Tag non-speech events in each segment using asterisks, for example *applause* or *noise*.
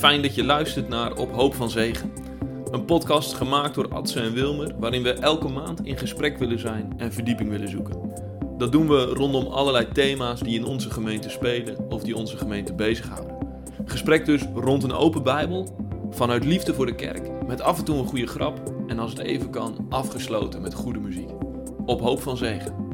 Fijn dat je luistert naar Op Hoop van Zegen. Een podcast gemaakt door Adse en Wilmer, waarin we elke maand in gesprek willen zijn en verdieping willen zoeken. Dat doen we rondom allerlei thema's die in onze gemeente spelen of die onze gemeente bezighouden. Gesprek dus rond een open Bijbel, vanuit liefde voor de kerk, met af en toe een goede grap en als het even kan, afgesloten met goede muziek. Op Hoop van Zegen.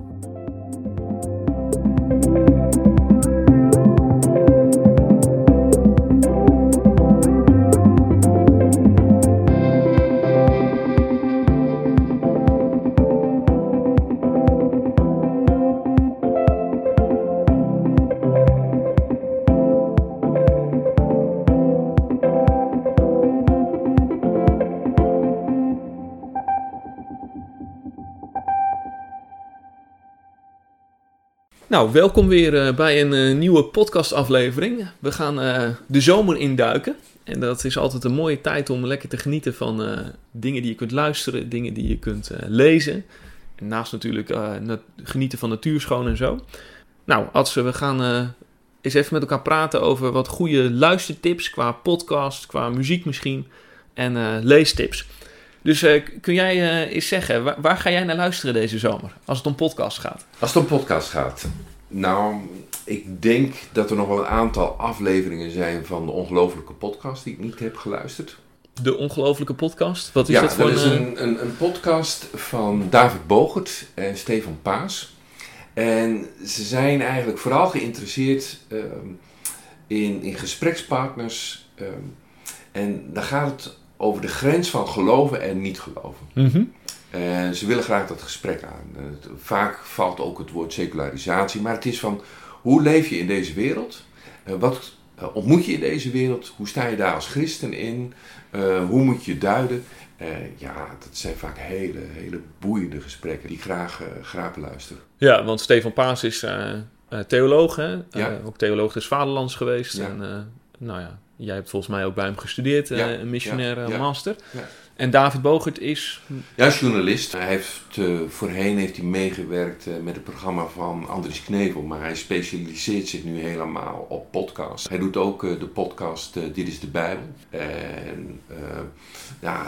Nou, welkom weer uh, bij een uh, nieuwe podcastaflevering. We gaan uh, de zomer induiken. En dat is altijd een mooie tijd om lekker te genieten van dingen die je kunt luisteren, dingen die je kunt lezen. En naast natuurlijk genieten van natuurschoon en zo. Nou, Adse, we gaan eens even met elkaar praten over wat goede luistertips qua podcast, qua muziek misschien en leestips. Dus uh, kun jij uh, eens zeggen, waar, waar, ga jij naar luisteren deze zomer? Als het om podcast gaat. Als het om podcast gaat. Nou, ik denk dat er nog wel een aantal afleveringen zijn van de ongelofelijke podcast die ik niet heb geluisterd. De ongelofelijke podcast? Wat is ja, dat voor dat is een, een, een, podcast van David Bogert en Stefan Paas. En ze zijn eigenlijk vooral geïnteresseerd uh, in, in gesprekspartners. Uh, en dan gaat het over de grens van geloven en niet geloven. Mm En ze willen graag dat gesprek aan. Vaak valt ook het woord secularisatie, maar het is van hoe leef je in deze wereld? Eh, wat eh, ontmoet je in deze wereld? Hoe sta je daar als christen in? Hoe moet je duiden? Ja, dat zijn vaak hele, hele boeiende gesprekken die graag, graag luister. Ja, want Stefan Paas is theoloog, hè? Ja. ook theoloog des Vaderlands geweest. Ja. En nou ja, Jij hebt volgens mij ook bij hem gestudeerd, ja, een missionaire ja, master. En David Bogert is... Ja, journalist. Hij heeft, uh, voorheen heeft hij meegewerkt uh, met het programma van Andries Knevel, maar hij specialiseert zich nu helemaal op podcast. Hij doet ook uh, de podcast Dit is de Bijbel. En ja,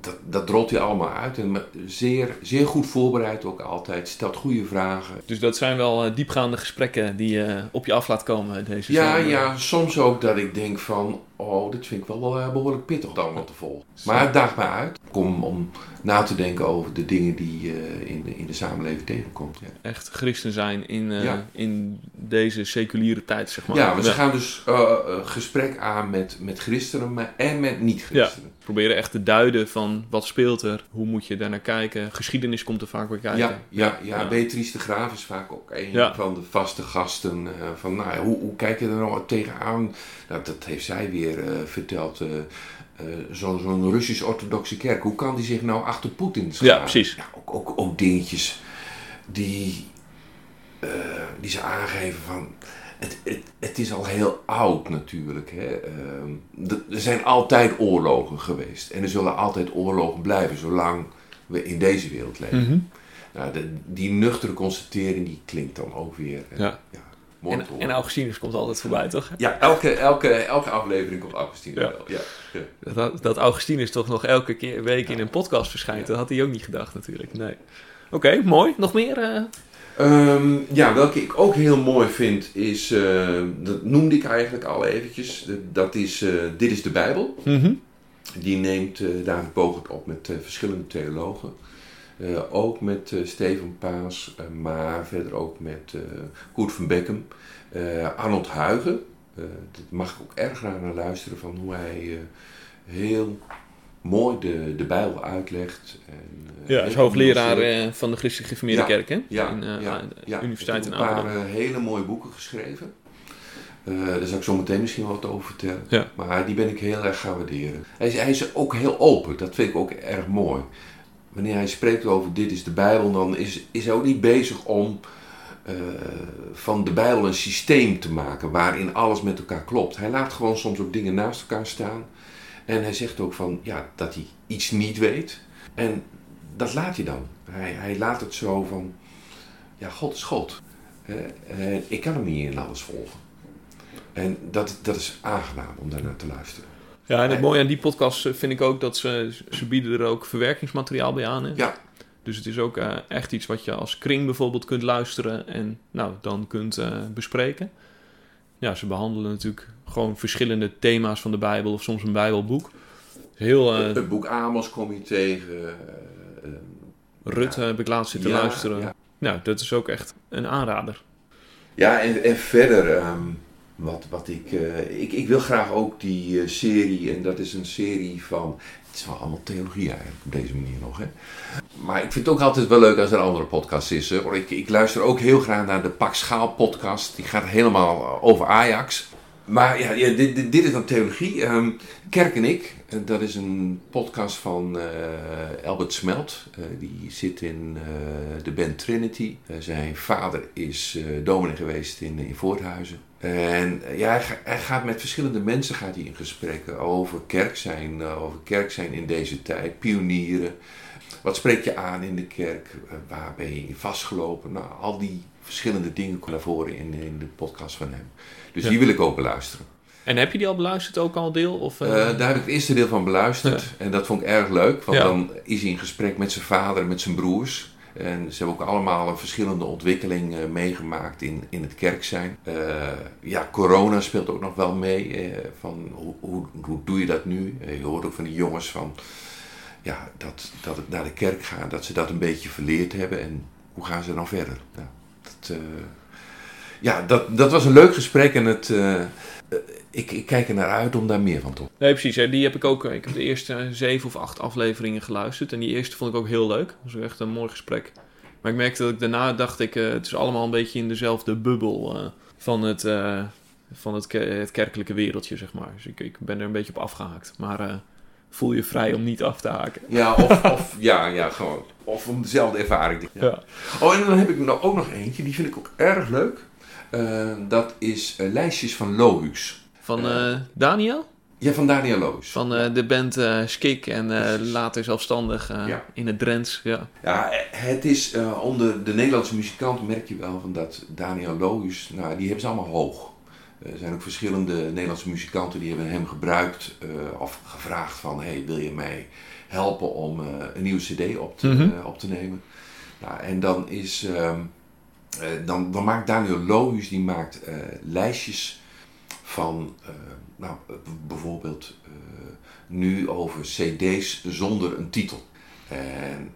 dat, dat rolt hij allemaal uit. En zeer, zeer goed voorbereid ook altijd. Stelt goede vragen. Dus dat zijn wel diepgaande gesprekken die je op je af laat komen deze Ja, ja, soms ook dat ik denk van oh, dit vind ik wel uh, behoorlijk pittig dan wat te volgen. Maar het daagt mij uit. Kom om na te denken over de dingen die je uh, in, de, in de samenleving tegenkomt. Ja. Echt christen zijn in, uh, ja. in deze seculiere tijd, zeg maar. Ja, we gaan dus gesprek aan met, met christenen maar, en met niet-christenen. Ja, proberen echt te duiden van wat speelt er, hoe moet je daar naar kijken. Geschiedenis komt er vaak weer kijken. Ja, ja, ja. Beatrice de Graaf is vaak ook een van de vaste gasten. van, nou, hoe, hoe kijk je er nou tegenaan? Nou, dat heeft zij weer verteld. Uh, Zo'n zo Russisch-orthodoxe kerk, hoe kan die zich nou achter Poetin staan? Ja, precies. Ja, ook, ook, ook, dingetjes die, die ze aangeven van. Het, het, het, is al heel oud natuurlijk. Hè. er zijn altijd oorlogen geweest. En er zullen altijd oorlogen blijven zolang we in deze wereld leven. Mm -hmm. nou, de, die nuchtere constatering die klinkt dan ook weer. Ja. ja en, en Augustinus komt altijd voorbij, toch? Ja, elke, elke, elke aflevering komt Augustinus ja. wel. Ja, ja. Dat, dat Augustinus toch nog elke keer, week in een podcast verschijnt, dat had hij ook niet gedacht natuurlijk. Nee. Oké, okay, mooi. Nog meer? Uh... Um, ja, welke ik ook heel mooi vind is, uh, dat noemde ik eigenlijk al eventjes, dat is uh, Dit is de Bijbel. Mm -hmm. Die neemt David Bogert op met verschillende theologen. Uh, ook met uh, Steven Paas, uh, maar verder ook met Koert van Beckham. Arnold Huigen, dat mag ik ook erg graag naar luisteren van hoe hij heel mooi de, de Bijbel uitlegt. En, ja, is hoogleraar van de Christelijke Gereformeerde ja, Kerk, hè? Ja, in, ja, ja. Universiteit in Amsterdam. Hij heeft een paar hele mooie boeken geschreven. daar zal ik zo meteen misschien wat over vertellen. Ja. Maar die ben ik heel erg gaan waarderen. Hij is, hij is ook heel open, dat vind ik ook erg mooi wanneer hij spreekt over dit is de Bijbel, dan is, is hij ook niet bezig om uh, van de Bijbel een systeem te maken waarin alles met elkaar klopt. Hij laat gewoon soms ook dingen naast elkaar staan. En hij zegt ook van, ja, dat hij iets niet weet. En dat laat hij dan. Hij, hij laat het zo van, ja, God is God. Uh, ik kan hem niet in alles volgen. En dat, dat is aangenaam om daar naar te luisteren. Ja, en het mooie aan die podcast eh, vind ik ook dat ze, ze bieden er ook verwerkingsmateriaal bij aan. Hè? Ja, Dus het is ook eh, echt iets wat je als kring bijvoorbeeld kunt luisteren en nou, dan kunt eh, bespreken. Ja, ze behandelen natuurlijk gewoon verschillende thema's van de Bijbel of soms een Bijbelboek. Heel het boek Amos kom je tegen. eh, eh, Rut eh, heb ik laatst zitten ja, luisteren. Ja, Nou, dat is ook echt een aanrader. Ja, en, en verder, ehm, wat, wat ik, eh, ik... Ik wil graag ook die eh, serie, en dat is een serie van... Het is wel allemaal theologie eigenlijk, op deze manier nog, hè. Maar ik vind het ook altijd wel leuk als er andere podcast is. Ik, ik luister ook heel graag naar de Pak Schaal podcast. Die gaat helemaal over Ajax. Maar ja, dit, dit, dit is dan theologie. Ehm, Kerk en ik, eh, dat is een podcast van eh, Albert Smelt. Eh, die zit in eh, de band Trinity. Eh, zijn vader is eh dominee geweest in, in Voorthuizen. En eh, ja, hij, ga- hij gaat met verschillende mensen gaat hij in gesprek over kerk zijn, eh, over kerk zijn in deze tijd, pionieren. Wat spreek je aan in de kerk? Eh, Waar ben je in vastgelopen? Nou, al die verschillende dingen komen naar voren in, in de podcast van hem. Dus Ja. die wil ik ook beluisteren. En heb je die al beluisterd, ook al deel? Of, daar heb ik het eerste deel van beluisterd. En dat vond ik erg leuk. Want Ja. dan is hij in gesprek met zijn vader en met zijn broers. En ze hebben ook allemaal een verschillende ontwikkeling eh, meegemaakt in, in het kerk zijn. Eh, ja, corona speelt ook nog wel mee. eh, van hoe, hoe, hoe doe je dat nu? Je hoort ook van die jongens van... Ja, dat, dat het naar de kerk gaat, dat ze dat een beetje verleerd hebben. En hoe gaan ze dan verder? Dat, ja, dat, dat was een leuk gesprek. En het, ik, ik kijk er naar uit om daar meer van te horen. Nee, precies. Hè. Die heb ik ook. eh, Ik heb de eerste eh, zeven of acht afleveringen geluisterd. En die eerste vond ik ook heel leuk. Dat was echt een mooi gesprek. Maar ik merkte dat ik daarna dacht ik, eh, het is allemaal een beetje in dezelfde bubbel van, het, van het, ke- het kerkelijke wereldje, zeg maar. Dus ik, ik ben er een beetje op afgehaakt. Maar voel je vrij om niet af te haken. Ja, of, *laughs* of ja, ja, gewoon. Of om dezelfde ervaring. Ja. Ja. Oh, en dan heb ik nog, ook nog eentje, die vind ik ook erg leuk. Dat is Lijstjes van Lohuus. Van eh, Daniel? Ja, van Daniel Lohuus. Van eh, de band eh, Skik en later zelfstandig Ja. in het Drents. Ja. Ja, het is onder de Nederlandse muzikanten merk je wel van dat Daniel Lohuus, nou, die hebben ze allemaal hoog. Er zijn ook verschillende Nederlandse muzikanten die hebben hem gebruikt of gevraagd van, hey, wil je mij helpen om een nieuwe cd op te, Mhm. op te nemen? Nou, en dan is, ehm, eh, dan, dan maakt Daniel Lohuus, die maakt lijstjes van, eh, nou, eh, bijvoorbeeld eh, nu over cd's zonder een titel. En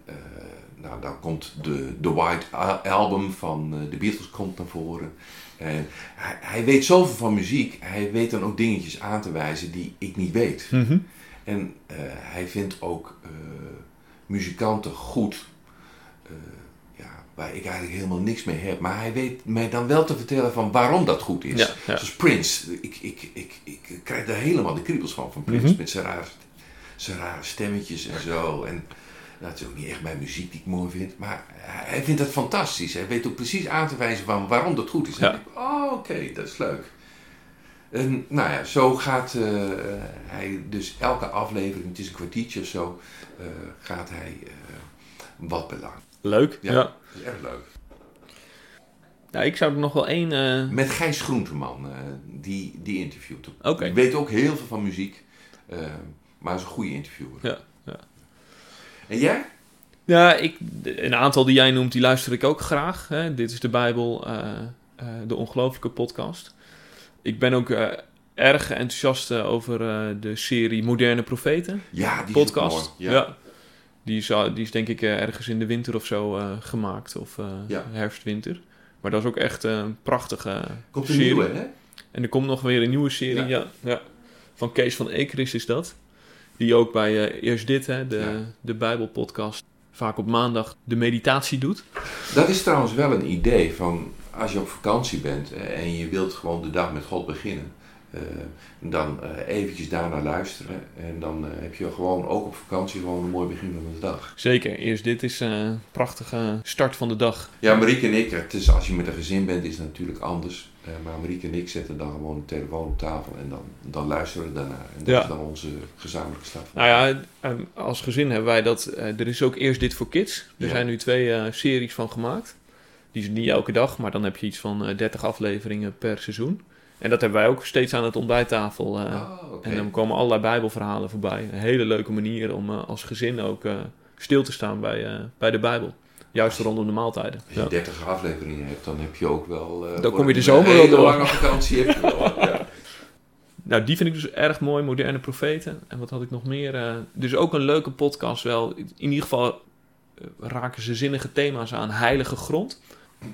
nou, dan komt de, de White Al- Album van de Beatles komt naar voren. En hij, hij weet zoveel van muziek. Hij weet dan ook dingetjes aan te wijzen die ik niet weet. En eh, hij vindt ook muzikanten goed. Waar ik eigenlijk helemaal niks mee heb. Maar hij weet mij dan wel te vertellen van waarom dat goed is. Ja, ja. Zoals Prince. Ik, ik, ik, ik krijg daar helemaal de kriebels van, van Prince. Mhm. Met zijn rare, zijn rare stemmetjes en zo. En dat is ook niet echt mijn muziek die ik mooi vind. Maar hij vindt dat fantastisch. Hij weet ook precies aan te wijzen van waarom dat goed is. Ja. ik, oh, oké, dat is leuk. En nou ja, zo gaat eh, hij dus elke aflevering, het is een kwartiertje of zo, eh, gaat hij eh, wat belang. Leuk. Ja. Ja. Dat is erg leuk. Ja, ik zou er nog wel één... eh, Met Gijs Groenteman, eh, die, die interviewt hem. Oké. Die weet ook heel veel van muziek, eh, maar is een goede interviewer. Ja, ja. En jij? Ja, ik, een aantal die jij noemt, die luister ik ook graag. Hè. Dit is de Bijbel, eh, eh, de ongelooflijke podcast. Ik ben ook erg enthousiast over eh, de serie Moderne Profeten Ja, die is ook podcast. mooi. Ja. Die, is, die is denk ik eh, ergens in de winter of zo eh, gemaakt, of eh, Ja. herfst, winter. Maar dat is ook echt een prachtige Komt een serie. nieuwe, hè? En er komt nog weer een nieuwe serie, Ja. ja. ja, van Kees van Ekeris is dat. Die ook bij Eerst Dit, hè, de, Ja. de Bijbelpodcast, vaak op maandag de meditatie doet. Dat is trouwens wel een idee van als je op vakantie bent en je wilt gewoon de dag met God beginnen. Eh, dan eh, eventjes daarnaar luisteren. En dan eh, heb je gewoon ook op vakantie gewoon een mooi begin van de dag. Zeker, Eerst Dit is een prachtige start van de dag. Ja, Marieke en ik, het is, als je met een gezin bent, is het natuurlijk anders. Maar Marieke en ik zetten dan gewoon de telefoon op tafel en dan, dan luisteren we daarnaar. En dat Ja. is dan onze gezamenlijke start. van Nou ja, eh, als gezin hebben wij dat. er is ook Eerst Dit voor Kids. Er Ja. zijn nu twee series van gemaakt. Die is niet elke dag, maar dan heb je iets van eh, 30 afleveringen per seizoen. En dat hebben wij ook steeds aan het ontbijttafel. eh, Oh. En dan komen allerlei bijbelverhalen voorbij. Een hele leuke manier om eh, als gezin ook eh, stil te staan bij, bij de bijbel. Juist rondom de maaltijden. Als je Ja. 30 afleveringen hebt, dan heb je ook wel... Dan kom je de zomer wel door. lange vakantie heb je wel. ja. *laughs* Nou, die vind ik dus erg mooi, moderne profeten. En wat had ik nog meer? dus ook een leuke podcast wel. In ieder geval raken ze zinnige thema's aan. Heilige grond.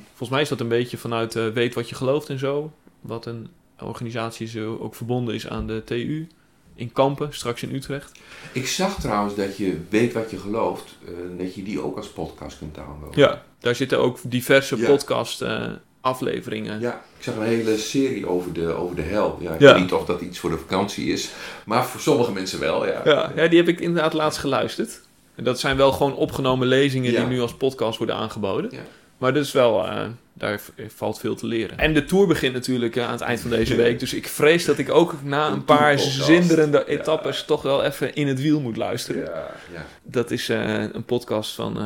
Volgens mij is dat een beetje vanuit weet wat je gelooft en zo. Wat een organisatie zo ook verbonden is aan de TU. In Kampen, straks in Utrecht. Ik zag trouwens dat je weet wat je gelooft, eh, dat je die ook als podcast kunt downloaden. Ja, daar zitten ook diverse Ja. podcast eh, afleveringen. Ja, ik zag een hele serie over de, over de hel. Ja, ik Ja. weet niet of dat iets voor de vakantie is, maar voor sommige mensen wel, ja. Ja, ja, die heb ik inderdaad laatst geluisterd. En dat zijn wel gewoon opgenomen lezingen die nu als podcast worden aangeboden. Ja. Maar dat is wel, eh, daar valt veel te leren. En de tour begint natuurlijk eh, aan het eind van deze week. Dus ik vrees dat ik ook na een Een paar zinderende Ja. etappes toch wel even in het wiel moet luisteren. Ja, ja. Dat is eh, een podcast van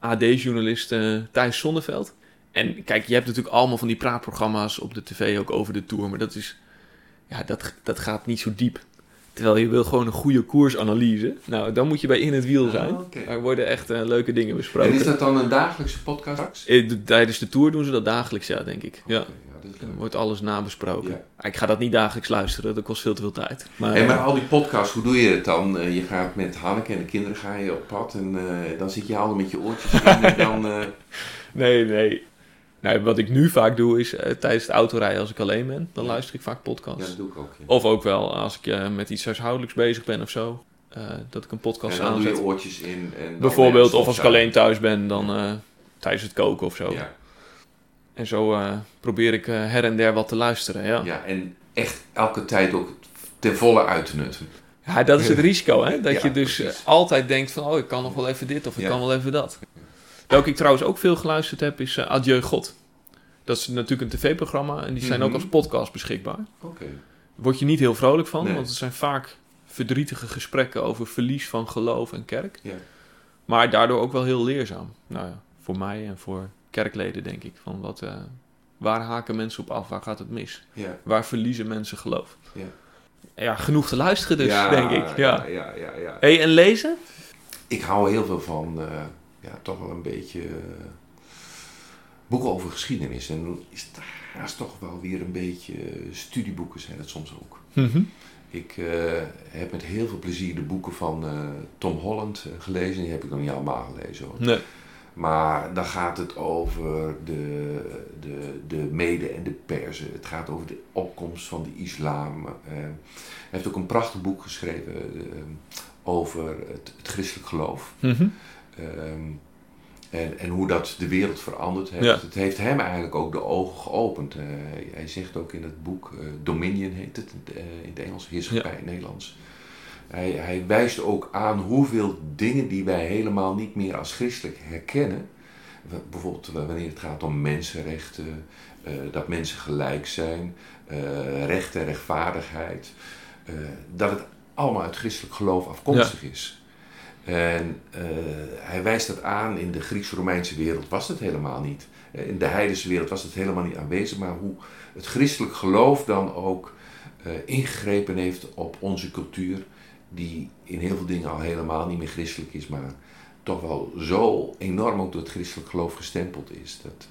AD-journalist Thijs Sonneveld. En kijk, je hebt natuurlijk allemaal van die praatprogramma's op de tv ook over de tour. Maar dat is, ja, dat, dat gaat niet zo diep. Terwijl je wil gewoon een goede koersanalyse. Nou, dan moet je bij In het Wiel zijn. Ah, oké. Daar worden echt eh, leuke dingen En besproken. is dat dan een dagelijkse podcast? Eh, de- Tijdens de tour doen ze dat dagelijks, ja, denk ik. Ja. Dan wordt alles nabesproken. Ja. Ik ga dat niet dagelijks luisteren, dat kost veel te veel tijd. Maar, Hey, maar al die podcasts, hoe doe je het dan? Eh, je gaat met Hanneke en de kinderen ga je op pad en eh, dan zit je altijd met je oortjes in en dan... eh, *laughs* Nee, nee. Nou, wat ik nu vaak doe is eh, tijdens het autorijden als ik alleen ben, dan Ja. luister ik vaak ja, podcasts. dat doe ik ook. Ja. Of ook wel als ik eh, met iets huishoudelijks bezig ben of zo, eh, dat ik een podcast en dan doe aanzet. je oortjes in. En Bijvoorbeeld, of als ik alleen thuis ben, dan tijdens het koken of zo. Ja, En zo probeer ik her en der wat te luisteren. Ja. ja, en echt elke tijd ook ten volle uit te nutten. Ja, dat is het *laughs* risico, hè? Dat Ja, je dus precies. altijd denkt van, oh, ik kan nog wel even dit of ik Ja. kan wel even dat. Welke ik trouwens ook veel geluisterd heb, is eh, Adieu God. Dat is natuurlijk een tv-programma en die zijn Mhm. ook als podcast beschikbaar. Oké. Word je niet heel vrolijk van, Nee. want het zijn vaak verdrietige gesprekken over verlies van geloof en kerk. Ja. Maar daardoor ook wel heel leerzaam. Nou ja, voor mij en voor kerkleden denk ik. Van wat, eh, waar haken mensen op af? Waar gaat het mis? Ja. Waar verliezen mensen geloof? Ja. Ja, genoeg te luisteren dus, denk ik. Ja. Ja, ja, ja, ja. Hey, en lezen? Ik hou heel veel van, eh, ja, toch wel een beetje eh, boeken over geschiedenis. En is haast toch wel weer een beetje eh, studieboeken zijn het soms ook. Mhm. Ik eh, heb met heel veel plezier de boeken van Tom Holland gelezen. Die heb ik nog niet allemaal gelezen hoor. Nee. Maar dan gaat het over de, de, de Mede en de Perzen. Het gaat over de opkomst van de islam. Hij heeft ook een prachtig boek geschreven over het, het christelijk geloof. Mhm. Ehm, en, en hoe dat de wereld veranderd heeft. Ja. Het heeft hem eigenlijk ook de ogen geopend. Eh, hij zegt ook in het boek, eh, Dominion heet het eh, in het Engels, heerschappij in het Nederlands. Hij, hij wijst ook aan hoeveel dingen die wij helemaal niet meer als christelijk herkennen. Bijvoorbeeld wanneer het gaat om mensenrechten, eh, dat mensen gelijk zijn, eh, recht en rechtvaardigheid. eh, dat het allemaal uit christelijk geloof afkomstig is. En eh, hij wijst dat aan in de Grieks-Romeinse wereld was het helemaal niet. Eh, In de heidense wereld was het helemaal niet aanwezig, maar hoe het christelijk geloof dan ook eh, ingegrepen heeft op onze cultuur, die in heel veel dingen al helemaal niet meer christelijk is, maar toch wel zo enorm ook door het christelijk geloof gestempeld is. Dat,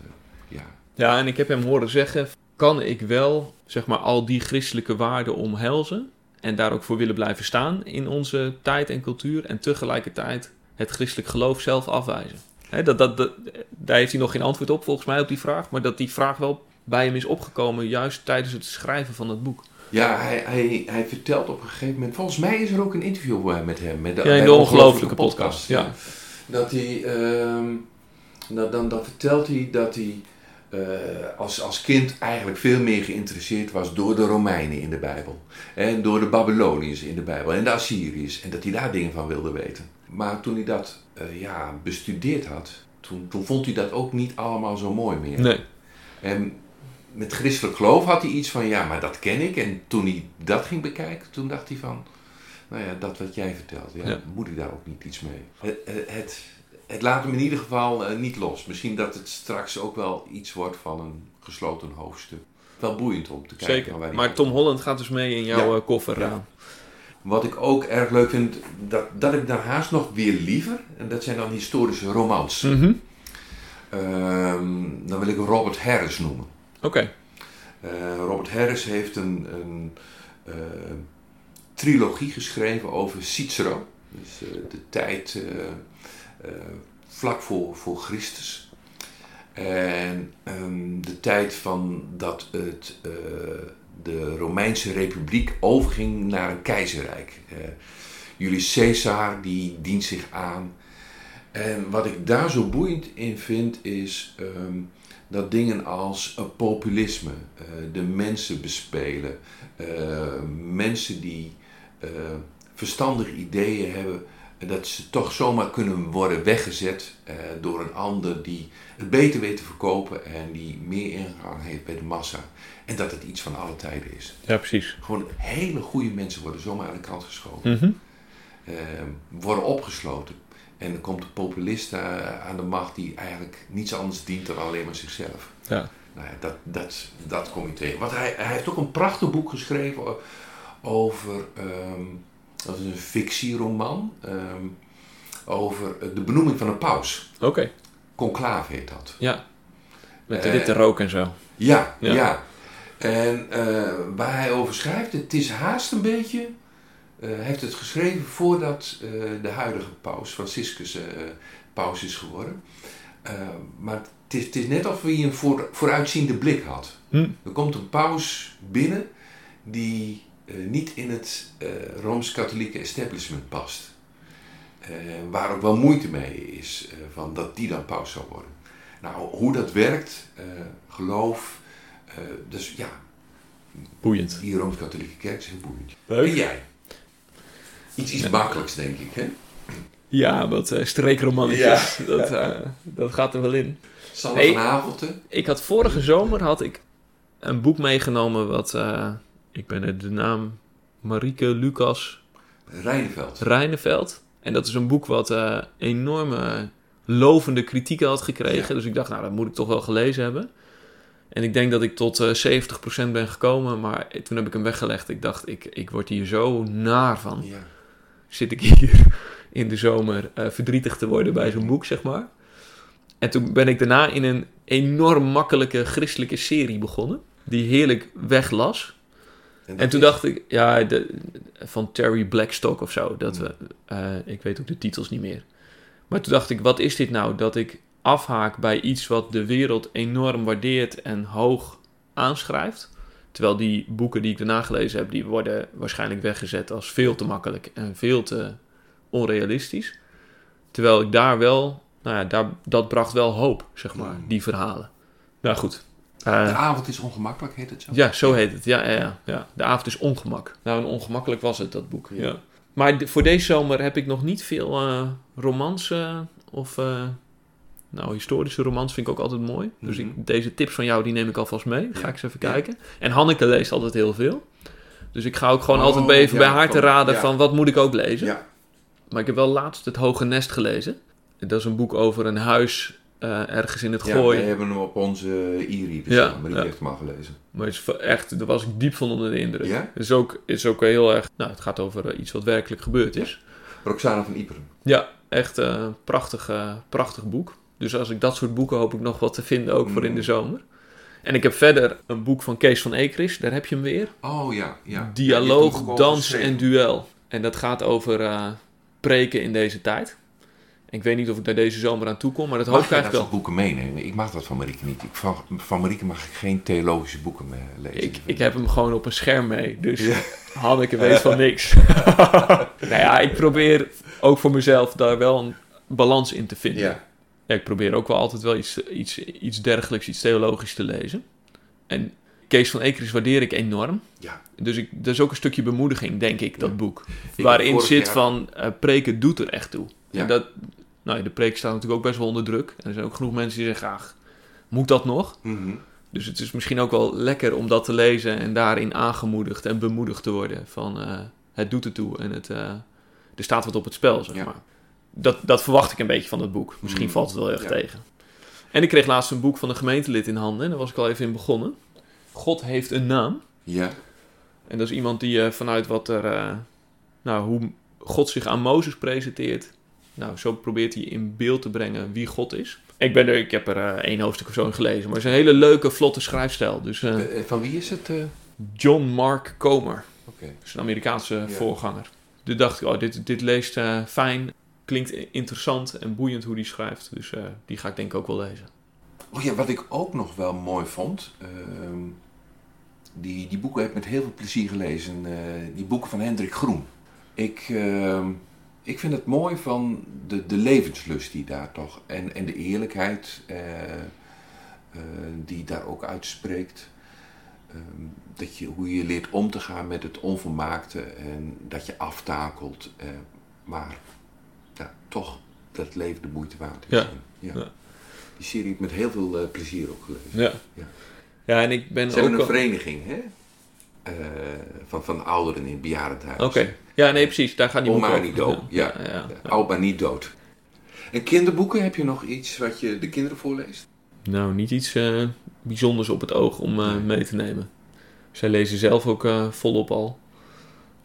ja. Ja, en ik heb hem horen zeggen, kan ik wel, zeg maar, al die christelijke waarden omhelzen en daar ook voor willen blijven staan in onze tijd en cultuur en tegelijkertijd het christelijk geloof zelf afwijzen? Dat, dat, dat, daar heeft hij nog geen antwoord op volgens mij op die vraag, maar dat die vraag wel bij hem is opgekomen juist tijdens het schrijven van het boek. Ja, hij, hij, hij vertelt op een gegeven moment. Volgens mij is er ook een interview eh, met hem. Met de, Ja, in de Ongelooflijke podcast, ja. Dat hij. ehm, dat, dan, dan vertelt hij dat hij. Eh, als, als kind eigenlijk veel meer geïnteresseerd was door de Romeinen in de Bijbel. En door de Babyloniërs in de Bijbel. En de Assyriërs. En dat hij daar dingen van wilde weten. Maar toen hij dat eh, ja, bestudeerd had. Toen, toen vond hij dat ook niet allemaal zo mooi meer. Nee. En met christelijk geloof had hij iets van, ja, maar dat ken ik. En toen hij dat ging bekijken, toen dacht hij van, nou ja, dat wat jij vertelt, ja, Ja. moet ik daar ook niet iets mee? Het, het, het laat hem in ieder geval eh, niet los. Misschien dat het straks ook wel iets wordt van een gesloten hoofdstuk. wel boeiend om te kijken. Zeker. waar Maar uit- Tom Holland gaat dus mee in jouw Ja. eh, koffer. Ja. eh. Wat ik ook erg leuk vind, dat, dat ik dan haast nog weer liever. En dat zijn dan historische romans. Mhm. Ehm, dan wil ik Robert Harris noemen. Oké. Robert Harris heeft een, een trilogie geschreven over Cicero. Dus de tijd vlak voor, voor Christus. En ehm, de tijd van dat het, eh, de Romeinse Republiek overging naar een keizerrijk. Eh, Julius Caesar die dient zich aan. En wat ik daar zo boeiend in vind is ehm, dat dingen als eh, populisme, eh, de mensen bespelen, eh, mensen die eh, verstandige ideeën hebben, eh, dat ze toch zomaar kunnen worden weggezet eh, door een ander die het beter weet te verkopen en die meer ingang heeft bij de massa. En dat het iets van alle tijden is. Ja, precies. Gewoon hele goede mensen worden zomaar aan de kant geschoven Mhm. eh, worden opgesloten. En dan komt de populist eh, aan de macht die eigenlijk niets anders dient dan alleen maar zichzelf. Ja. Nou ja, dat, dat, dat kom je tegen. Want hij, hij heeft ook een prachtig boek geschreven over, ehm, dat is een fictieroman, ehm, over de benoeming van een paus. Oké. Conclave heet dat. Ja. Met de Eh, witte rook en zo. Ja, Ja. ja. En eh, waar hij over schrijft, het is haast een beetje. hij heeft het geschreven voordat de huidige paus, Franciscus, eh, paus is geworden. Maar het is, net of hij een voor, vooruitziende blik had. Hm. Er komt een paus binnen die niet in het eh, Rooms-Katholieke establishment past. Eh, waar ook wel moeite mee is eh, van dat die dan paus zou worden. Nou, hoe dat werkt, eh, geloof, eh, dus ja, Boeiend. die Rooms-Katholieke kerk is heel boeiend. Leuk. En jij? Iets, iets makkelijks, denk ik, hè? Ja, wat uh, streekromannetjes. Dat, uh, *laughs* dat gaat er wel in. Sanne hey, van Havelte. Ik had vorige zomer had ik een boek meegenomen wat... Uh, ik ben de naam... Marieke Lucas... Rijneveld. Rijneveld. En dat is een boek wat uh, enorme lovende kritieken had gekregen. Ja. Dus ik dacht, nou, dat moet ik toch wel gelezen hebben. En ik denk dat ik tot uh, 70% ben gekomen. Maar toen heb ik hem weggelegd. Ik dacht, ik, ik word hier zo naar van. Ja. Zit ik hier *laughs* in de zomer uh, verdrietig te worden bij zo'n boek, zeg maar. En toen ben ik daarna in een enorm makkelijke christelijke serie begonnen. Die heerlijk weglas. En, en toen is... dacht ik, ja, de, van Terry Blackstock of zo. Dat we, uh, ik weet ook de titels niet meer. Maar toen dacht ik, wat is dit nou? Dat ik afhaak bij iets wat de wereld enorm waardeert en hoog aanschrijft. Terwijl die boeken die ik daarna gelezen heb, die worden waarschijnlijk weggezet als veel te makkelijk en veel te onrealistisch. Terwijl ik daar wel, nou ja, daar, dat bracht wel hoop, zeg maar, mm. die verhalen. Nou goed. Uh, de avond is ongemakkelijk, heet het zo? Ja, zo heet het. Ja, ja, ja, ja. De avond is ongemak. Nou, en ongemakkelijk was het, dat boek. Ja. ja. Maar de, voor deze zomer heb ik nog niet veel uh, romans uh, of... nou, historische romans vind ik ook altijd mooi. Mm -hmm. Dus ik, deze tips van jou, die neem ik alvast mee. Ga ja. ik eens even kijken. En Hanneke leest altijd heel veel. Dus ik ga ook gewoon oh, altijd even ja, bij haar te raden van, van wat moet ik ook lezen. Ja. Maar ik heb wel laatst Het Hoge Nest gelezen. Dat is een boek over een huis uh, ergens in het ja, gooi. we hebben hem op onze e-reader ja, maar die ja. heeft hem al gelezen. Maar is echt, daar was ik diep van onder de indruk. Ja? Het is ook, is ook heel erg, nou het gaat over uh, iets wat werkelijk gebeurd is. Roxana van Iperen. Ja, echt een uh, prachtig, prachtig boek. Dus als ik dat soort boeken hoop ik nog wat te vinden, ook mm. voor in de zomer. En ik heb verder een boek van Kees van Ekris, daar heb je hem weer. Oh ja, ja. Dialoog, ja, dans en duel. En dat gaat over preken in deze tijd. Ik weet niet of ik daar deze zomer aan toe kom, maar dat mag hoop ik eigenlijk wel. boeken meenemen? Ik mag dat van Marieke niet. Ik, van, van Marieke mag ik geen theologische boeken lezen. Ik, ik heb hem gewoon op een scherm mee, dus ja. Hanneke weet van niks. *laughs* nou ja, ik probeer ook voor mezelf daar wel een balans in te vinden. Ja. Ja, ik probeer ook wel altijd wel iets, iets, iets dergelijks, iets theologisch te lezen. En Kees van Ekers waardeer ik enorm. Ja. Dus ik, dat is ook een stukje bemoediging, denk ik, dat ja. boek. Ik waarin zit jaar... van, uh, preken doet er echt toe. Ja. En dat, nou, de preek staat natuurlijk ook best wel onder druk. En er zijn ook genoeg mensen die zeggen, ach, moet dat nog? Mm -hmm. Dus het is misschien ook wel lekker om dat te lezen en daarin aangemoedigd en bemoedigd te worden. Van, uh, het doet er toe en het, uh, er staat wat op het spel, zeg maar dat, dat verwacht ik een beetje van dat boek. Misschien mm, valt het wel erg ja. tegen. En ik kreeg laatst een boek van een gemeentelid in handen. En daar was ik al even in begonnen. God heeft een naam. Ja. En dat is iemand die eh, vanuit wat er, eh, nou, hoe God zich aan Mozes presenteert, nou, zo probeert hij in beeld te brengen wie God is. Ik, ben er, ik heb er eh, één hoofdstuk of zo in gelezen, maar het is een hele leuke, vlotte schrijfstijl. Dus eh, Eh, van wie is het? John Mark Comer, Oké. dat is een Amerikaanse Ja. voorganger. Toen dacht ik, oh, dit, dit leest fijn, klinkt interessant en boeiend hoe die schrijft. Dus die ga ik denk ik ook wel lezen. Oh ja, wat ik ook nog wel mooi vond. ehm, die, die boeken heb ik met heel veel plezier gelezen. die boeken van Hendrik Groen. Ik, ehm, ik vind het mooi van de, de levenslust die daar toch. En, en de eerlijkheid eh, eh, die daar ook uitspreekt. Ehm, dat je, hoe je leert om te gaan met het onvermaakte en dat je aftakelt. eh, maar ja, toch dat leven de moeite waard is. Ja. Ja. Ja. Die serie heb ik met heel veel plezier ook gelezen. Ja. Ja. Ja, en ik ben Ze hebben ook... een al- vereniging hè? Eh, van, van ouderen in het bejaardentehuis. Oké, ja, nee, precies, daar gaan die Om boeken maar over. niet dood. Ja. ja, ja. Ja, Oud maar niet dood. En kinderboeken, heb je nog iets wat je de kinderen voorleest? Nou, niet iets eh, bijzonders op het oog om eh, mee te nemen. Zij lezen zelf ook volop al.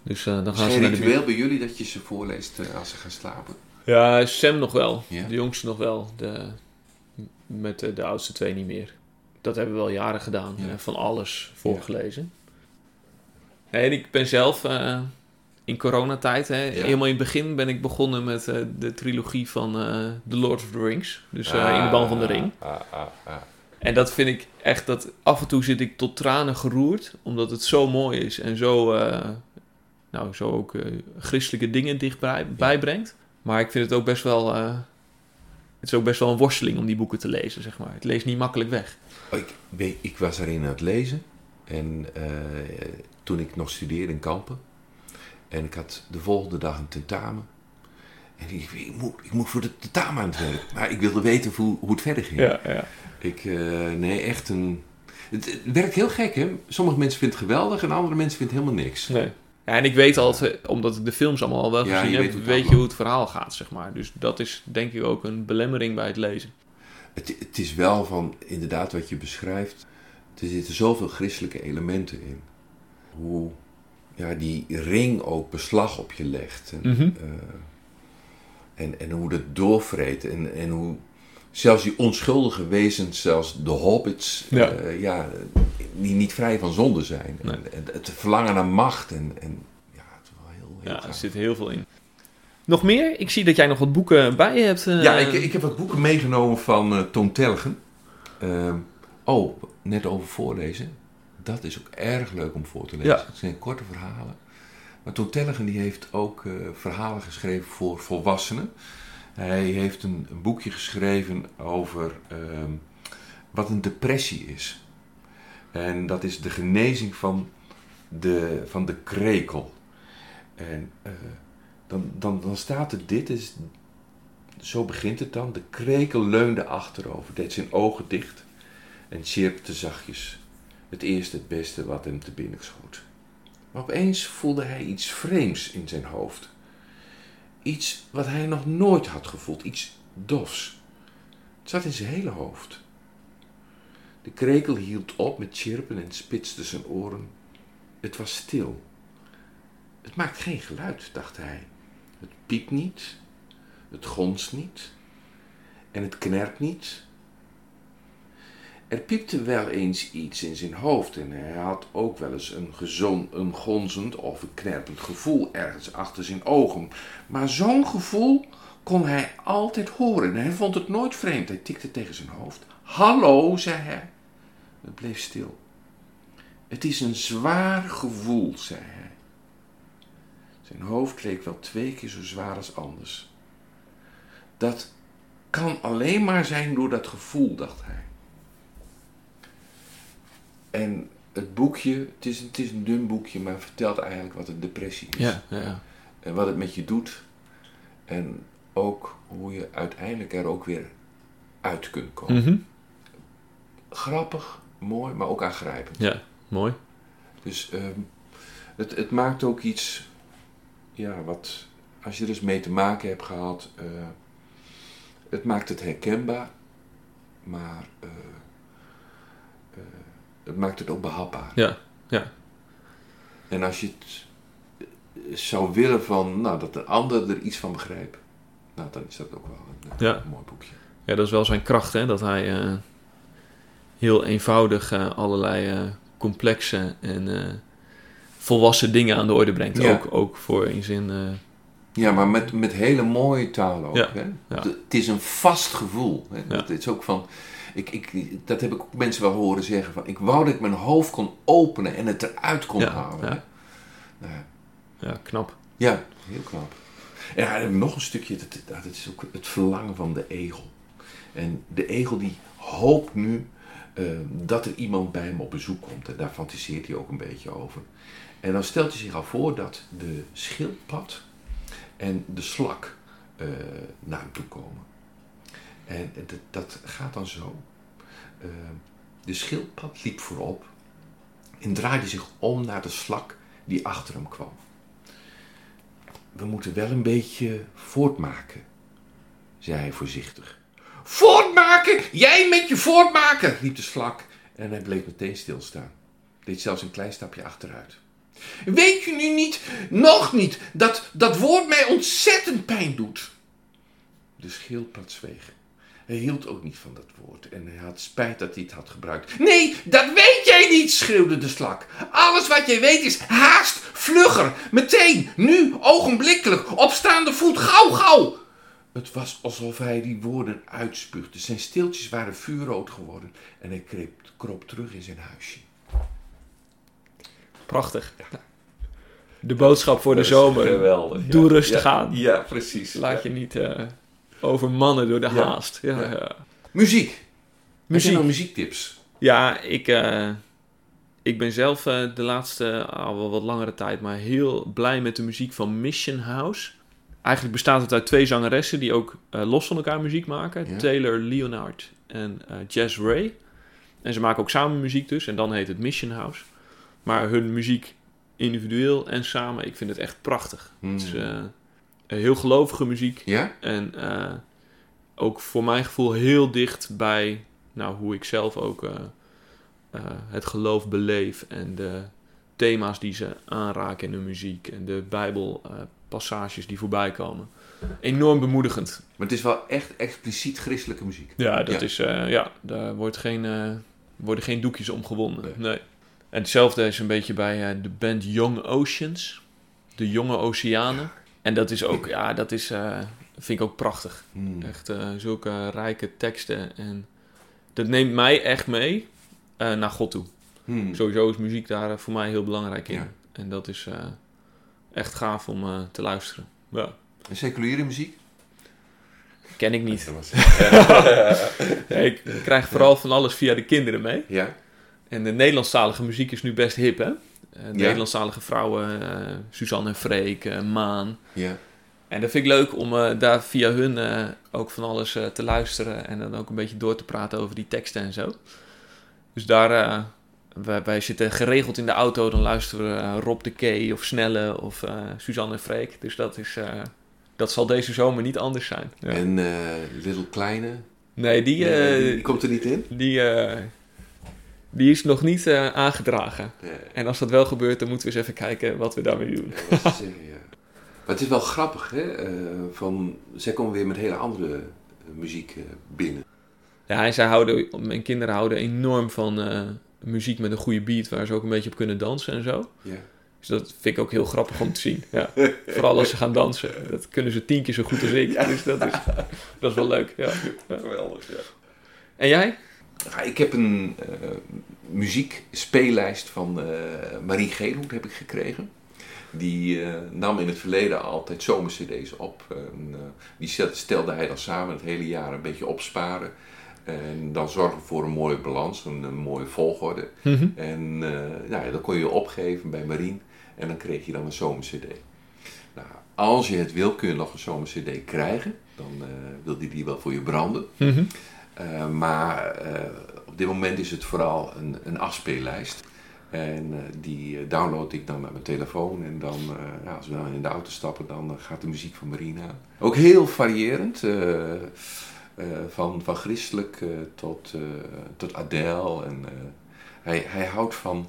Dus dan Is gaan het ze naar de ritueel bij jullie dat je ze voorleest als ze gaan slapen? Ja, Sam nog wel. De jongste nog wel. De, met de, oudste twee niet meer. Dat hebben we wel jaren gedaan. Van alles voorgelezen. En ik ben zelf eh, in coronatijd, hè, helemaal in het begin ben ik begonnen met eh, de trilogie van eh The Lord of the Rings. Dus in de band van de ring. Ah, ah, ah. En dat vind ik echt dat af en toe zit ik tot tranen geroerd, omdat het zo mooi is en zo, nou, zo ook christelijke dingen dichtbij bijbrengt. Maar ik vind het ook best wel, het is ook best wel een worsteling om die boeken te lezen, zeg maar. Het leest niet makkelijk weg. Oh, Ik, weet- ik was erin aan het lezen. En toen ik nog studeerde in Kampen. En ik had de volgende dag een tentamen. En ik, ik, moet, ik moet voor de tentamen aan het werk. Maar ik wilde weten hoe, hoe het verder ging. ja. Ik, eh, nee, echt een... Het, het werkt heel gek, hè? Sommige mensen vinden het geweldig en andere mensen vinden helemaal niks. Nee. Ja, en ik weet altijd, omdat ik de films allemaal al wel Ja, gezien je heb, weet weet, je hoe het verhaal gaat, zeg maar. Dus dat is denk ik ook een belemmering bij het lezen. Het, het is wel van, inderdaad, wat je beschrijft. Er zitten zoveel christelijke elementen in. Hoe ja, die ring ook beslag op je legt. En, Mhm. eh, en, en hoe dat doorvreet. En, en hoe zelfs die onschuldige wezens, zelfs de hobbits, Ja. eh, ja, die niet vrij van zonde zijn. Nee. En, en het verlangen naar macht. En, en ja, het is wel heel, heel Ja, er zit heel veel in. Nog meer? Ik zie dat jij nog wat boeken bij je hebt. eh. Ja, ik, ik heb wat boeken meegenomen van Toon Telgen. Ehm, oh, net over voorlezen. Dat is ook erg leuk om voor te lezen. Ja. Het zijn korte verhalen. Maar Toon Telgen die heeft ook eh, verhalen geschreven voor volwassenen. Hij heeft een, een boekje geschreven over ehm, wat een depressie is. En dat is de genezing van de, van de krekel. En eh, dan, dan, dan staat er dit, is zo begint het dan. De krekel leunde achterover, deed zijn ogen dicht en chirpte zachtjes. Het eerste, het beste wat hem te binnen schoot. Maar opeens voelde hij iets vreemds in zijn hoofd. Iets wat hij nog nooit had gevoeld, iets dofs. Het zat in zijn hele hoofd. De krekel hield op met chirpen en spitste zijn oren. Het was stil. Het maakt geen geluid, dacht hij. Het piept niet, het gonst niet en het knerpt niet. Er piepte wel eens iets in zijn hoofd en hij had ook wel eens een, gezon, een gonzend of een knerpend gevoel ergens achter zijn ogen. Maar zo'n gevoel kon hij altijd horen en hij vond het nooit vreemd. Hij tikte tegen zijn hoofd. Hallo, zei hij. Het bleef stil. Het is een zwaar gevoel, zei hij. Zijn hoofd leek wel twee keer zo zwaar als anders. Dat kan alleen maar zijn door dat gevoel, dacht hij. En het boekje, het is, het is een dun boekje, maar vertelt eigenlijk wat een depressie is. Ja, ja, ja. En wat het met je doet. En ook hoe je uiteindelijk er ook weer uit kunt komen. Mhm. Grappig, mooi, maar ook aangrijpend. ja mooi. Dus ehm, het, het maakt ook iets, ja, wat, als je er eens mee te maken hebt gehad, eh, het maakt het herkenbaar, maar eh, het maakt het ook behapbaar. Ja, ja. En als je het zou willen van, nou, dat de ander er iets van begrijpt, nou, dan is dat ook wel een, Ja. een mooi boekje. Ja, dat is wel zijn kracht, hè? Dat hij eh, heel eenvoudig eh, allerlei eh, complexe en volwassen dingen aan de orde brengt. Ja. Ook, ook voor in zin. Ja, maar met, met hele mooie taal ook. Ja, Hè? Het, het is een vast gevoel. Hè? Ja. Dat is ook van, ik, ik, dat heb ik ook mensen wel horen zeggen. Van, ik wou dat ik mijn hoofd kon openen en het eruit kon Ja, halen. ja. Nou ja. knap. Ja, heel knap. En dan heb ik nog een stukje, dat, dat is ook het verlangen van de egel. En de egel die hoopt nu eh, dat er iemand bij hem op bezoek komt. En daar fantaseert hij ook een beetje over. En dan stelt hij zich al voor dat de schildpad en de slak eh, naar hem toe komen. En dat, gaat dan zo. Eh, de schildpad liep voorop en draaide zich om naar de slak die achter hem kwam we moeten wel een beetje voortmaken, zei hij voorzichtig. Voortmaken? Jij met je voortmaken, riep de slak en hij bleef meteen stilstaan. Deed zelfs een klein stapje achteruit. Weet je nu niet, nog niet, dat dat woord mij ontzettend pijn doet? De schildpad zweeg. Hij hield ook niet van dat woord en hij had spijt dat hij het had gebruikt. Nee, dat weet jij niet, schreeuwde de slak. Alles wat jij weet is haast, vlugger, meteen, nu, ogenblikkelijk, op staande voet, gauw, gauw. Het was alsof hij die woorden uitspuugde. Zijn steeltjes waren vuurrood geworden en hij kreep, kroop terug in zijn huisje. Prachtig. De boodschap voor de zomer. Geweldig. Doe rustig aan. Ja, precies. Laat je niet eh, overmannen door de Ja. haast. Ja, Ja. Muziek. Muziek. Nog muziektips? Ja, ik, eh, ik ben zelf eh, de laatste, al wel wat langere tijd, maar heel blij met de muziek van Mission House. Eigenlijk bestaat het uit twee zangeressen die ook eh, los van elkaar muziek maken. Taylor Leonard en Jazz Ray. En ze maken ook samen muziek dus, en dan heet het Mission House. Maar hun muziek individueel en samen, ik vind het echt prachtig. Hmm. Het is eh, heel gelovige muziek. Ja? En eh, ook voor mijn gevoel heel dicht bij nou, hoe ik zelf ook eh, eh, het geloof beleef. En de thema's die ze aanraken in hun muziek. En de bijbelpassages die voorbij komen. Enorm bemoedigend. Maar het is wel echt expliciet christelijke muziek. Ja, dat Ja. is... eh, ja, daar wordt geen, eh, worden geen doekjes om gewonden. Nee. Nee. En hetzelfde is een beetje bij eh, de band Young Oceans. De Jonge Oceanen. En dat is ook... Ja, dat is... eh, vind ik ook prachtig. Hmm. Echt eh, zulke rijke teksten. En dat neemt mij echt mee eh, naar God toe. Hmm. Sowieso is muziek daar voor mij heel belangrijk in. Ja. En dat is echt gaaf om te luisteren. Ja. En seculiere muziek? Ken ik niet. *laughs* Ik krijg vooral van alles via de kinderen mee. ja? En de Nederlandstalige muziek is nu best hip, hè? Eh, De Nederlandstalige vrouwen, eh, Suzanne en Freek, eh, Maan. Ja. En dat vind ik leuk om daar via hun ook van alles te luisteren en dan ook een beetje door te praten over die teksten en zo. Dus daar, wij, wij zitten geregeld in de auto, dan luisteren we Rob de Kee of Snelle of Suzanne en Freek. Dus dat, is, dat zal deze zomer niet anders zijn. Ja. En Little Kleine? nee, die, die, die komt er niet in? die, die is nog niet eh, aangedragen. Nee. En als dat wel gebeurt, dan moeten we eens even kijken wat we daarmee doen. Ja, ja. Maar het is wel grappig, hè? eh, van, zij komen weer met hele andere eh, muziek binnen. Ja, en zij houden, mijn kinderen houden enorm van muziek met een goede beat waar ze ook een beetje op kunnen dansen en zo. Ja. Dus dat vind ik ook heel grappig om te zien. Ja. Vooral als ze gaan dansen. Dat kunnen ze tien keer zo goed als ik. Dus dat is, dat is wel leuk. Ja. Ja. Geweldig, ja. En jij? Ja, ik heb een eh muziekspeellijst van eh, Marie Geelhoed heb ik gekregen. Die eh, nam in het verleden altijd zomercd's op. En, die stel- stelde hij dan samen het hele jaar een beetje opsparen. En dan zorgen voor een mooie balans, een, een mooie volgorde. En eh, nou ja, dan kon je opgeven bij Marien en dan kreeg je dan een zomercd. Nou, als je het wil, kun je nog een zomercd krijgen. Dan wil die die wel voor je branden. Eh, maar eh, op dit moment is het vooral een, een afspeellijst. En eh, die download ik dan met mijn telefoon. En dan, ja, als we dan in de auto stappen, dan gaat de muziek van Marina. Ook heel variërend. van, van christelijk tot, tot Adele en Hij, hij houdt van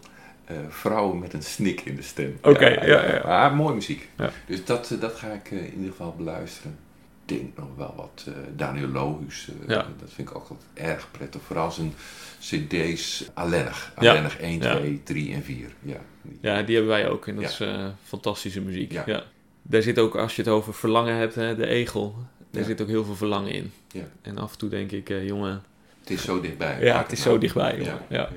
vrouwen met een snik in de stem. Oké, ja, ja. Mooie muziek. Dus dat, dat ga ik in ieder geval beluisteren. Denk nog wel wat eh, Daniel Lohuus. eh, Ja. Dat vind ik ook altijd erg prettig. Vooral zijn cd's Allenig. Ja. Allenig 1, Ja. 2, 3 en 4. Ja. Ja, die hebben wij ook. En dat is eh, fantastische muziek. Ja. Daar zit ook, als je het over verlangen hebt, hè, de egel. Daar zit ook heel veel verlangen in. Ja. En af en toe denk ik, jongen, Het is zo dichtbij. Ja, het is nou. zo dichtbij, jongen. Ja.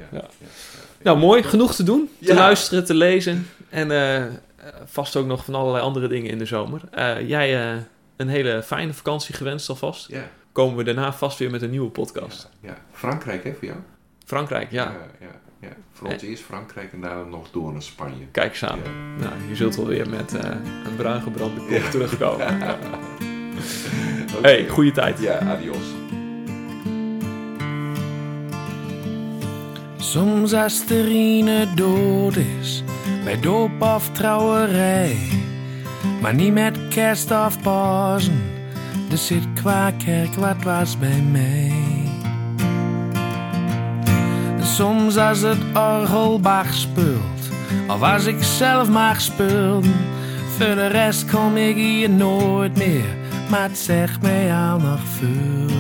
Nou, mooi. Genoeg te doen. Te luisteren, te lezen. En vast ook nog van allerlei andere dingen in de zomer. Jij een hele fijne vakantie gewenst alvast. Ja. Komen we daarna vast weer met een nieuwe podcast. Ja. Frankrijk, hè, voor jou? Frankrijk, ja. ja, ja, ja. Voor ons eerst Frankrijk en daarna nog door naar Spanje. Kijk samen. Ja. Nou, je zult wel weer met eh, een bruin gebrande kop Ja. terugkomen. *laughs* Hey, goede tijd. Ja, adios. Soms als de Rine dood is, bij doop of trouwerij. Maar niet met kerst of Pasen, er zit qua kerk wat was bij mij. Soms als het orgel Bach speelt, of als ik zelf mag spelen. Voor de rest kom ik hier nooit meer, maar het zegt mij al nog veel.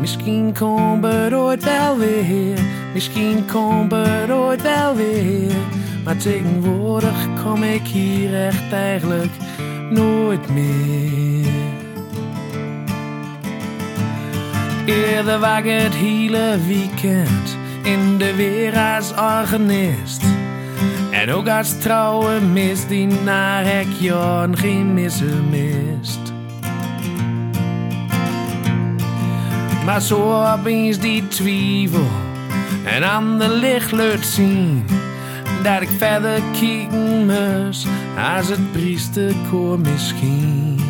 Misschien komt het ooit wel weer, misschien komt het ooit wel weer. Maar tegenwoordig kom ik hier echt eigenlijk nooit meer. Eerder was het hele weekend in de weer als organist. En ook als trouwe misdienaar ik jaren geen missen mist. Maar zo opeens die twijfel en aan de licht zien dat ik verder kijken moest als het priesterkoor misschien.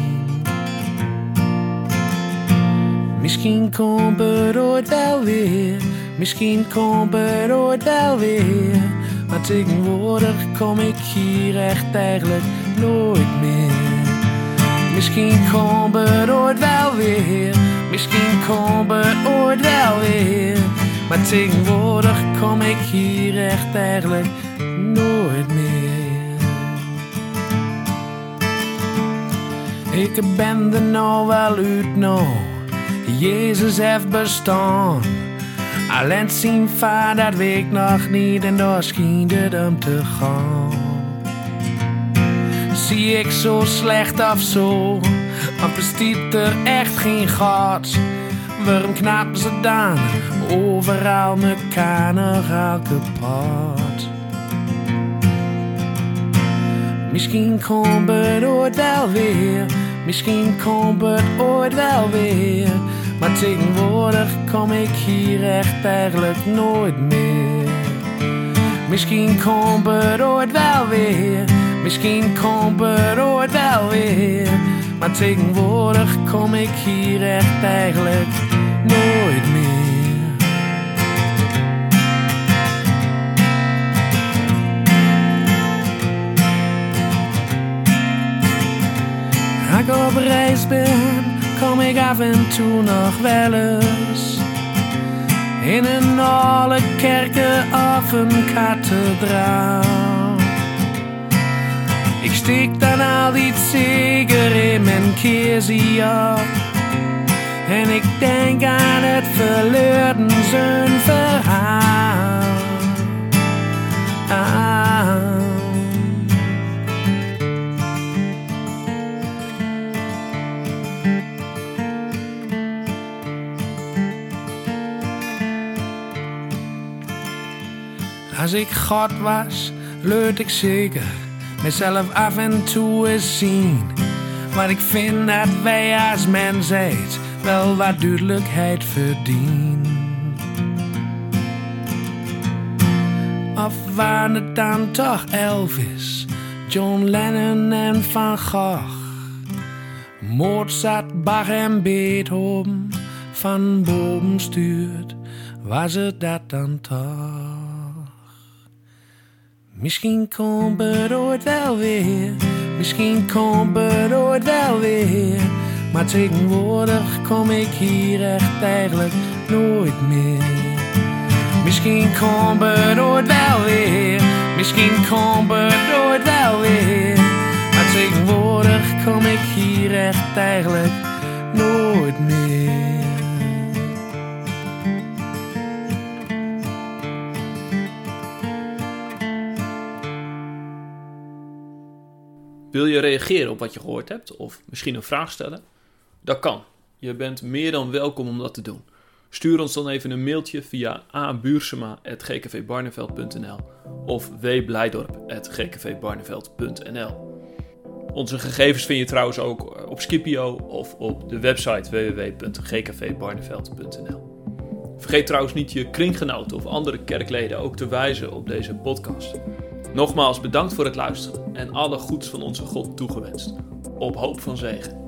Misschien komt het ooit wel weer, misschien komt het ooit wel weer. Maar tegenwoordig kom ik hier echt eigenlijk nooit meer. Misschien komt het ooit wel weer, misschien komt het ooit wel weer. Maar tegenwoordig kom ik hier echt eigenlijk nooit meer. Ik ben er nou wel uit nou, Jezus heeft bestaan. Alleen zien vader dat weet nog niet en daar schijnt het om te gaan. Zie ik zo slecht of zo? Of bestiet er echt geen gat? Waarom knappen ze dan overal mekaar nogal kapot? Misschien komt het ooit wel weer, misschien komt het ooit wel weer. Maar tegenwoordig kom ik hier echt eigenlijk nooit meer. Misschien komt het ooit wel weer, misschien komt het ooit wel weer. Maar tegenwoordig kom ik hier echt eigenlijk nooit meer. Als ik op reis ben, kom ik af en toe nog wel. In een oude kerken of een kathedraal. Ik steek dan altijd zeker in mijn keersie op. En ik denk aan het verleden zijn. Als ik God was, leut ik zeker mezelf af en toe eens zien. Want ik vind dat wij als mensheid wel wat duidelijkheid verdienen. Of waren het dan toch Elvis, John Lennon en Van Gogh? Mozart, Bach en Beethoven van boven stuurt, was het dat dan toch? Misschien komt het ooit wel weer, misschien komt het ooit wel weer. Maar tegenwoordig kom ik hier echt eigenlijk nooit meer. Misschien komt het ooit wel weer. Misschien komt het ooit wel weer. Maar tegenwoordig kom ik hier echt eigenlijk nooit meer. Wil je reageren op wat je gehoord hebt of misschien een vraag stellen? Dat kan. Je bent meer dan welkom om dat te doen. Stuur ons dan even een mailtje via abuursema.gkvbarneveld.nl of wblijdorp.gkvbarneveld.nl Onze gegevens vind je trouwens ook op Skipio of op de website www.gkvbarneveld.nl Vergeet trouwens niet je kringgenoten of andere kerkleden ook te wijzen op deze podcast. Nogmaals bedankt voor het luisteren en alle goeds van onze God toegewenst. Op hoop van zegen.